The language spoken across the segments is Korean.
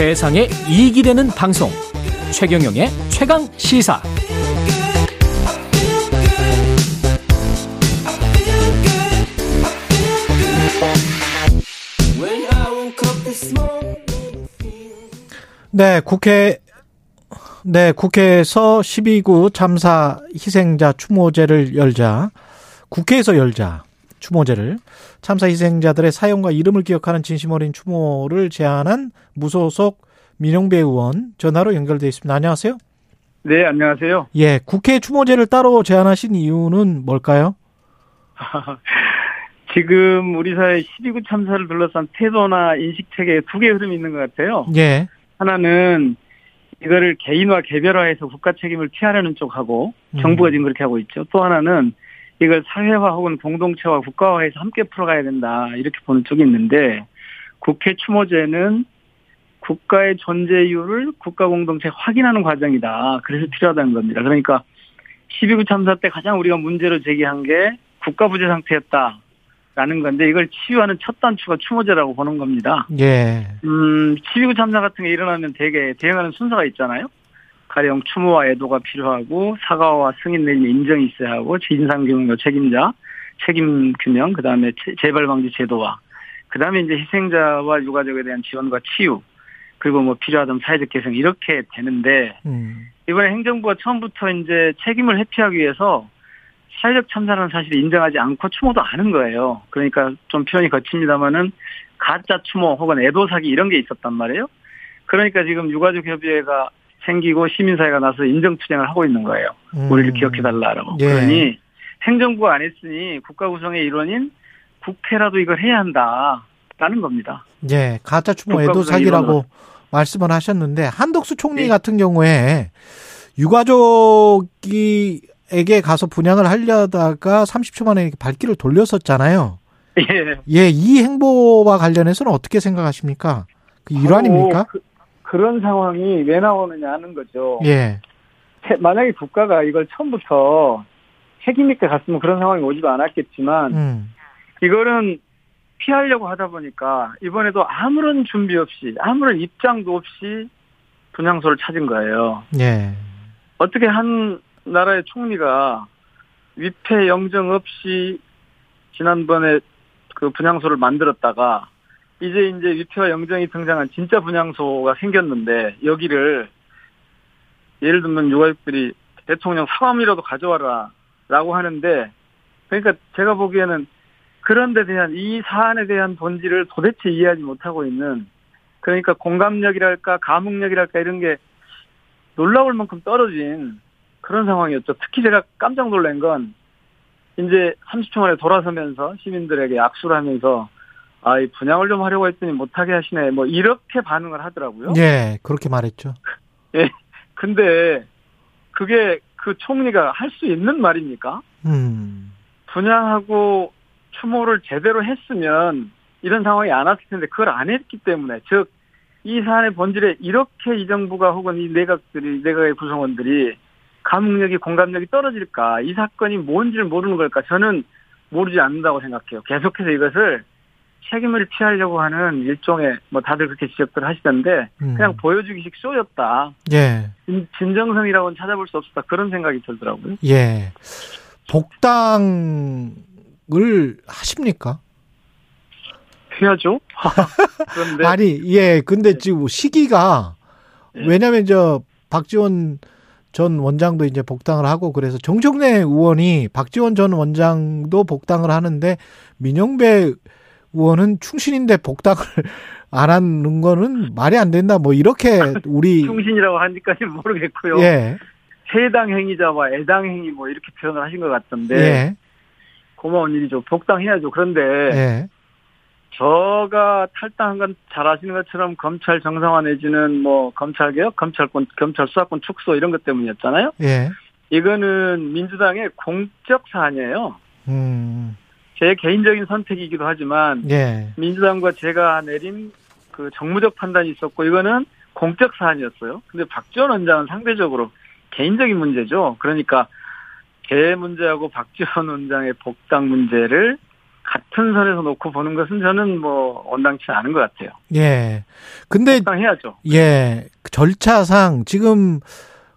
세상에 이익이 되는 방송. 최경영의 최강 시사. 네, 국회 네, 국회에서 12구 참사 희생자 추모제를 열자. 국회에서 열자 추모제를 참사 희생자들의 사연과 이름을 기억하는 진심 어린 추모를 제안한 무소속 민용배 의원 전화로 연결돼 있습니다. 안녕하세요. 네, 안녕하세요. 예, 국회 추모제를 따로 제안하신 이유는 뭘까요? 지금 우리 사회 12구 참사를 둘러싼 태도나 인식 체계에 두 개의 흐름이 있는 것 같아요. 예. 하나는 이거를 개인화 개별화해서 국가 책임을 피하려는 쪽하고 음. 정부가 지금 그렇게 하고 있죠. 또 하나는 이걸 사회화 혹은 공동체와 국가화해서 함께 풀어가야 된다 이렇게 보는 쪽이 있는데 국회 추모제는 국가의 존재 이유를 국가 공동체 확인하는 과정이다. 그래서 필요하다는 겁니다. 그러니까 12구 참사 때 가장 우리가 문제로 제기한 게 국가 부재 상태였다 라는 건데 이걸 치유하는 첫 단추가 추모제라고 보는 겁니다. 예. 음, 12구 참사 같은 게 일어나면 대개 대응하는 순서가 있잖아요. 가령 추모와 애도가 필요하고 사과와 승인 내림 인정이 있어야 하고 진상규명 책임자 책임 규명 그다음에 재- 재발 방지 제도와 그 다음에 이제 희생자와 유가족에 대한 지원과 치유 그리고 뭐 필요하다면 사회적 개선 이렇게 되는데 음. 이번에 행정부가 처음부터 이제 책임을 회피하기 위해서 사회적 참사라는 사실을 인정하지 않고 추모도 하는 거예요. 그러니까 좀 표현이 거칩니다만은 가짜 추모 혹은 애도 사기 이런 게 있었단 말이에요. 그러니까 지금 유가족 협의회가 생기고 시민사회가 나서 인정 투쟁을 하고 있는 거예요. 음. 우리를 기억해 달라라고. 예. 그러니 행정부가 안 했으니 국가 구성의 일원인 국회라도 이걸 해야 한다라는 겁니다. 예, 가짜 추모 애도 사기라고. 말씀을 하셨는데 한덕수 총리 네. 같은 경우에 유가족이에게 가서 분양을 하려다가 30초 만에 발길을 돌렸었잖아요. 예. 예, 이 행보와 관련해서는 어떻게 생각하십니까? 그 일환입니까? 바로 그, 런 상황이 왜 나오느냐 하는 거죠. 예, 태- 만약에 국가가 이걸 처음부터 책임있게 갔으면 그런 상황이 오지도 않았겠지만 음, 이거는 피하려고 하다 보니까 이번에도 아무런 준비 없이 아무런 입장도 없이 분향소를 찾은 거예요. 예, 어떻게 한 나라의 총리가 위패 영정 없이 지난번에 그 분향소를 만들었다가 이제 이제 위패와 영정이 등장한 진짜 분향소가 생겼는데 여기를 예를 들면 유가족들이 대통령 사과미라도 가져와라 라고 하는데 그러니까 제가 보기에는 그런 데 대한 이 사안에 대한 본질을 도대체 이해하지 못하고 있는 그러니까 공감력이랄까 감흥력이랄까 이런 게 놀라울 만큼 떨어진 그런 상황이었죠. 특히 제가 깜짝 놀란 건 이제 30초 만에 돌아서면서 시민들에게 악수를 하면서 아, 이 분양을 좀 하려고 했더니 못하게 하시네. 뭐 이렇게 반응을 하더라고요. 예, 그렇게 말했죠. 근데 그게 그 총리가 할 수 있는 말입니까? 음, 분양하고 추모를 제대로 했으면 이런 상황이 안 왔을 텐데 그걸 안 했기 때문에 즉 이 사안의 본질에 이렇게 이 정부가 혹은 이 내각들이 내각의 구성원들이 감흥력이 공감력이 떨어질까 이 사건이 뭔지를 모르는 걸까 저는 모르지 않는다고 생각해요. 계속해서 이것을 책임을 피하려고 하는 일종의 뭐 다들 그렇게 지적들 하시던데 음. 그냥 보여주기식 쇼였다. 예, 진- 진정성이라고는 찾아볼 수 없었다. 그런 생각이 들더라고요. 예. 복당을 하십니까? 해야죠. 그런데 아니, 예, 근데 지금 시기가, 예. 왜냐면 저, 박지원 전 원장도 이제 복당을 하고 그래서 정청래 의원이 박지원 전 원장도 복당을 하는데 민영배 의원은 충신인데 복당을 안 하는 거는 말이 안 된다. 뭐 이렇게 우리 충신이라고 하니까는 모르겠고요. 예. 해당 행위자와 애당 행위 뭐 이렇게 표현을 하신 것 같던데 예. 고마운 일이죠. 복당해야죠. 그런데 예. 저가 탈당한 건 잘 아시는 것처럼 검찰 정상화 내지는 뭐 검찰 개혁, 검찰권, 검찰 수사권 축소 이런 것 때문이었잖아요. 예. 이거는 민주당의 공적 사안이에요. 음. 제 개인적인 선택이기도 하지만 예. 민주당과 제가 내린 그 정무적 판단이 있었고 이거는 공적 사안이었어요. 근데 박지원 원장은 상대적으로 개인적인 문제죠. 그러니까 제 문제하고 박지원 원장의 복당 문제를 같은 선에서 놓고 보는 것은 저는 뭐 원당치 않은 것 같아요. 예. 근데 적당해야죠. 예. 절차상 지금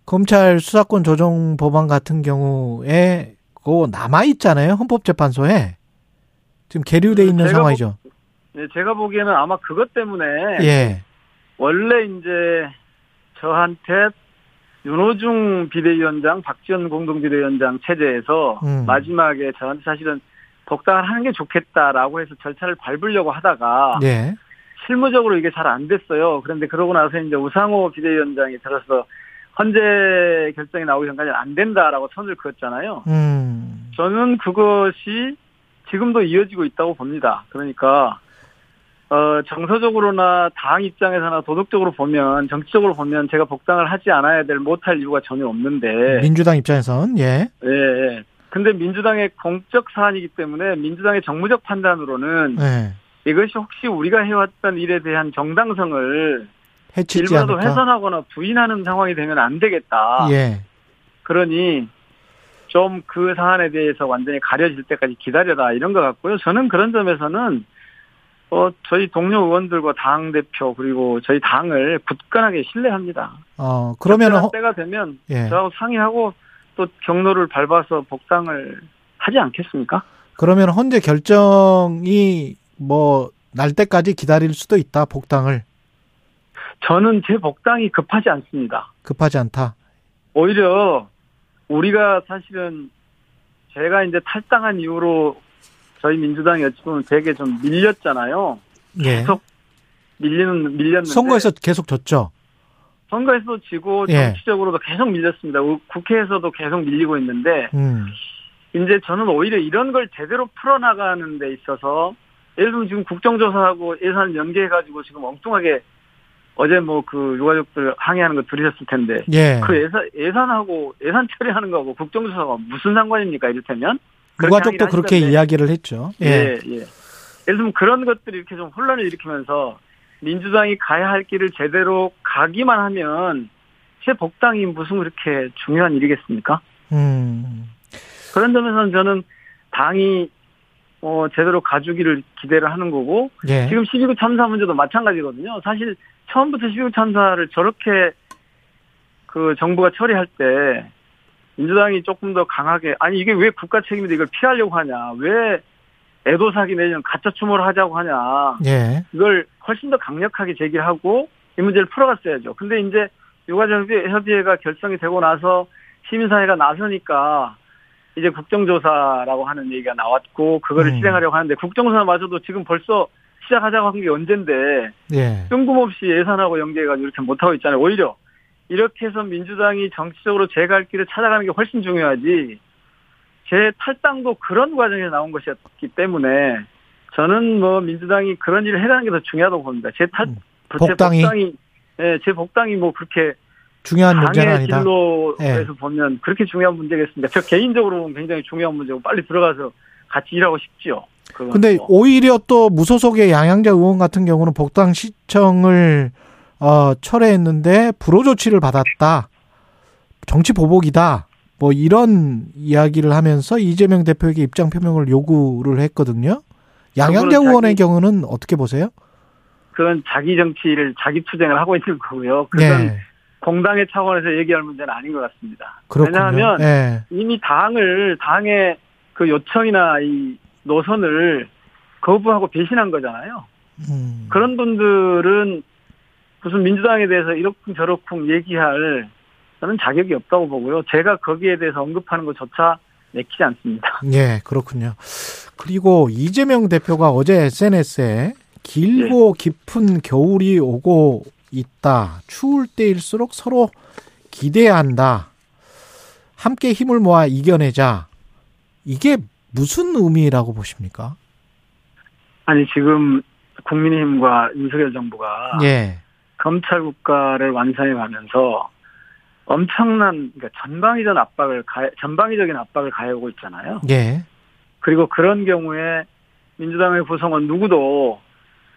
검찰 수사권 조정 법안 같은 경우에 그거 남아 있잖아요. 헌법재판소에. 지금 계류돼 있는 상황이죠. 네, 제가 보기에는 아마 그것 때문에 예. 원래 이제 저한테 윤호중 비대위원장, 박지원 공동비대위원장 체제에서 음. 마지막에 저한테 사실은 복당을 하는 게 좋겠다라고 해서 절차를 밟으려고 하다가 예. 실무적으로 이게 잘 안 됐어요. 그런데 그러고 나서 이제 우상호 비대위원장이 들어서 헌재 결정이 나오기 전까지는 안 된다라고 선을 그었잖아요. 음. 저는 그것이 지금도 이어지고 있다고 봅니다. 그러니까 어 정서적으로나 당 입장에서나 도덕적으로 보면 정치적으로 보면 제가 복당을 하지 않아야 될 못할 이유가 전혀 없는데 민주당 입장에선 예. 예, 예. 근데 민주당의 공적 사안이기 때문에 민주당의 정무적 판단으로는 예. 이것이 혹시 우리가 해왔던 일에 대한 정당성을 해치지 일부라도 않을까. 훼손하거나 부인하는 상황이 되면 안 되겠다. 예. 그러니 좀 그 사안에 대해서 완전히 가려질 때까지 기다려라 이런 것 같고요. 저는 그런 점에서는 어 저희 동료 의원들과 당 대표 그리고 저희 당을 굳건하게 신뢰합니다. 어, 그러면 때가 되면 예. 저하고 상의하고 또 경로를 밟아서 복당을 하지 않겠습니까? 그러면 헌재 결정이 뭐 날 때까지 기다릴 수도 있다. 복당을 저는 제 복당이 급하지 않습니다. 급하지 않다. 오히려 우리가 사실은 제가 이제 탈당한 이후로 저희 민주당이 어찌 보면 되게 좀 밀렸잖아요. 예. 계속 밀리는 밀렸는데 선거에서 계속 졌죠. 선거에서도 지고 예. 정치적으로도 계속 밀렸습니다. 우- 국회에서도 계속 밀리고 있는데 음. 이제 저는 오히려 이런 걸 제대로 풀어나가는 데 있어서 예를 들면 지금 국정조사하고 예산 연계해가지고 지금 엉뚱하게 어제 뭐 그 유가족들 항의하는 거 들으셨을 텐데 예. 그 예산 예산하고 예산 처리하는 거하고 국정조사가 무슨 상관입니까 이를테면 유가족도 그렇게 하시던데. 이야기를 했죠. 예. 예, 예. 예를 들면 그런 것들이 이렇게 좀 혼란을 일으키면서 민주당이 가야 할 길을 제대로 가기만 하면 제 복당이 무슨 그렇게 중요한 일이겠습니까? 음. 그런 점에서는 저는 당이 어 제대로 가주기를 기대를 하는 거고 예. 지금 12구 참사 문제도 마찬가지거든요. 사실 처음부터 12구 참사를 저렇게 그 정부가 처리할 때 민주당이 조금 더 강하게 아니 이게 왜 국가 책임인데 이걸 피하려고 하냐 왜 애도 사기 내지는 가짜 추모를 하자고 하냐 예. 이걸 훨씬 더 강력하게 제기하고 이 문제를 풀어갔어야죠. 근데 이제 유가협의회가 결성이 되고 나서 시민사회가 나서니까 이제 국정조사라고 하는 얘기가 나왔고 그거를 음. 실행하려고 하는데 국정조사마저도 지금 벌써 시작하자고 한 게 언젠데 예. 뜬금없이 예산하고 연계해가지고 이렇게 못하고 있잖아요. 오히려 이렇게 해서 민주당이 정치적으로 제 갈 길을 찾아가는 게 훨씬 중요하지 제 탈당도 그런 과정에서 나온 것이었기 때문에 저는 뭐 민주당이 그런 일을 해가는 게 더 중요하다고 봅니다. 제 탈, 음. 제 복당이? 복당이, 예, 제 복당이 뭐 그렇게 중요한 문제는 아니다. 진로에서 보면 그렇게 중요한 문제겠습니다. 저 개인적으로 보면 굉장히 중요한 문제고 빨리 들어가서 같이 일하고 싶지요. 근데 뭐. 오히려 또 무소속의 양양자 의원 같은 경우는 복당 시청을 어, 철회했는데 불호 조치를 받았다. 정치 보복이다. 뭐 이런 이야기를 하면서 이재명 대표에게 입장 표명을 요구를 했거든요. 양양자 의원의 경우는 어떻게 보세요? 그건 자기 정치를 자기 투쟁을 하고 있는 거고요. 그건 예. 공당의 차원에서 얘기할 문제는 아닌 것 같습니다. 그렇군요. 왜냐하면 예. 이미 당을 당의 그 요청이나 이 노선을 거부하고 배신한 거잖아요. 음. 그런 분들은 무슨 민주당에 대해서 이렇쿵 저렇쿵 얘기할 저는 자격이 없다고 보고요. 제가 거기에 대해서 언급하는 것조차 내키지 않습니다. 예, 그렇군요. 그리고 이재명 대표가 어제 SNS에 길고 예. 깊은 겨울이 오고 있다. 추울 때일수록 서로 기대야 한다. 함께 힘을 모아 이겨내자. 이게 무슨 의미라고 보십니까? 아니 지금 국민의힘과 윤석열 정부가 예. 검찰 국가를 완성해 가면서 엄청난 그러니까 전방위적 압박을 가 전방위적인 압박을 가해오고 있잖아요. 예. 그리고 그런 경우에 민주당의 구성원 누구도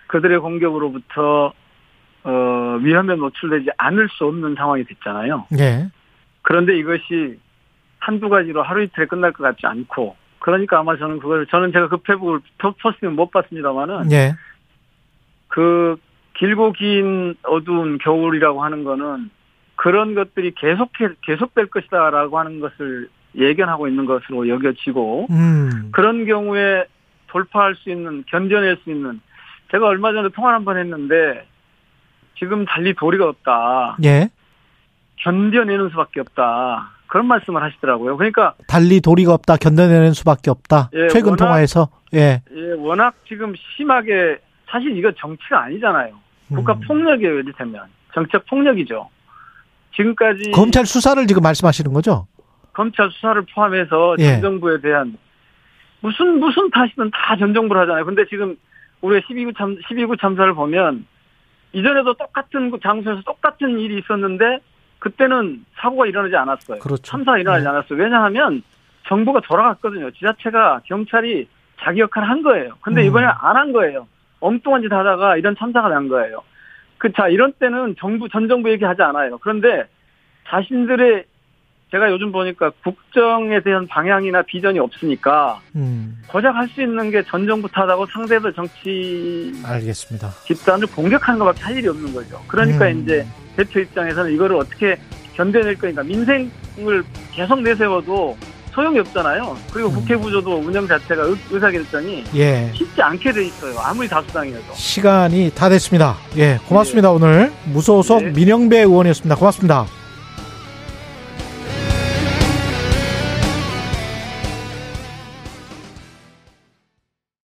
그들의 공격으로부터 어 위험에 노출되지 않을 수 없는 상황이 됐잖아요. 예. 그런데 이것이 한두 가지로 하루 이틀에 끝날 것 같지 않고 그러니까 아마 저는 그걸 저는 제가 그 페북을 포스팅 못 봤습니다만은 예. 그 길고 긴 어두운 겨울이라고 하는 거는 그런 것들이 계속 계속될 것이다라고 하는 것을 예견하고 있는 것으로 여겨지고 음. 그런 경우에 돌파할 수 있는 견뎌낼 수 있는 제가 얼마 전에 통화 를 한 번 했는데 지금 달리 도리가 없다. 예. 견뎌내는 수밖에 없다. 그런 말씀을 하시더라고요. 그러니까 달리 도리가 없다. 견뎌내는 수밖에 없다. 예, 최근 워낙- 통화에서 예. 예, 워낙 지금 심하게 사실 이거 정치가 아니잖아요. 국가 음. 폭력이에요, 이를테면. 정책 폭력이죠. 지금까지 검찰 수사를 지금 말씀하시는 거죠? 검찰 수사를 포함해서 예. 전 정부에 대한 무슨 무슨 탓이든 다 전 정부를 하잖아요. 근데 지금 우리가 12구 참 12구 참사를 보면 이전에도 똑같은 그 장소에서 똑같은 일이 있었는데 그때는 사고가 일어나지 않았어요. 그렇죠. 참사가 일어나지 네. 않았어요. 왜냐하면 정부가 돌아갔거든요. 지자체가 경찰이 자기 역할을 한 거예요. 근데 음. 이번에 안 한 거예요. 엉뚱한 짓 하다가 이런 참사가 난 거예요. 그, 자, 이런 때는 정부, 전 정부 얘기하지 않아요. 그런데 자신들의, 제가 요즘 보니까 국정에 대한 방향이나 비전이 없으니까 음. 고작 할 수 있는 게 전 정부 탓하고 상대들 정치 알겠습니다. 집단을 공격하는 것밖에 할 일이 없는 거죠. 그러니까 음. 이제 대표 입장에서는 이거를 어떻게 견뎌낼 거니까 민생을 계속 내세워도 소용이 없잖아요. 그리고 음. 국회 구조도 운영 자체가 의- 의사결정이 예. 쉽지 않게 돼 있어요. 아무리 다수당이어도. 시간이 다 됐습니다. 예. 고맙습니다. 오늘 무소속 네. 민영배 의원이었습니다. 고맙습니다.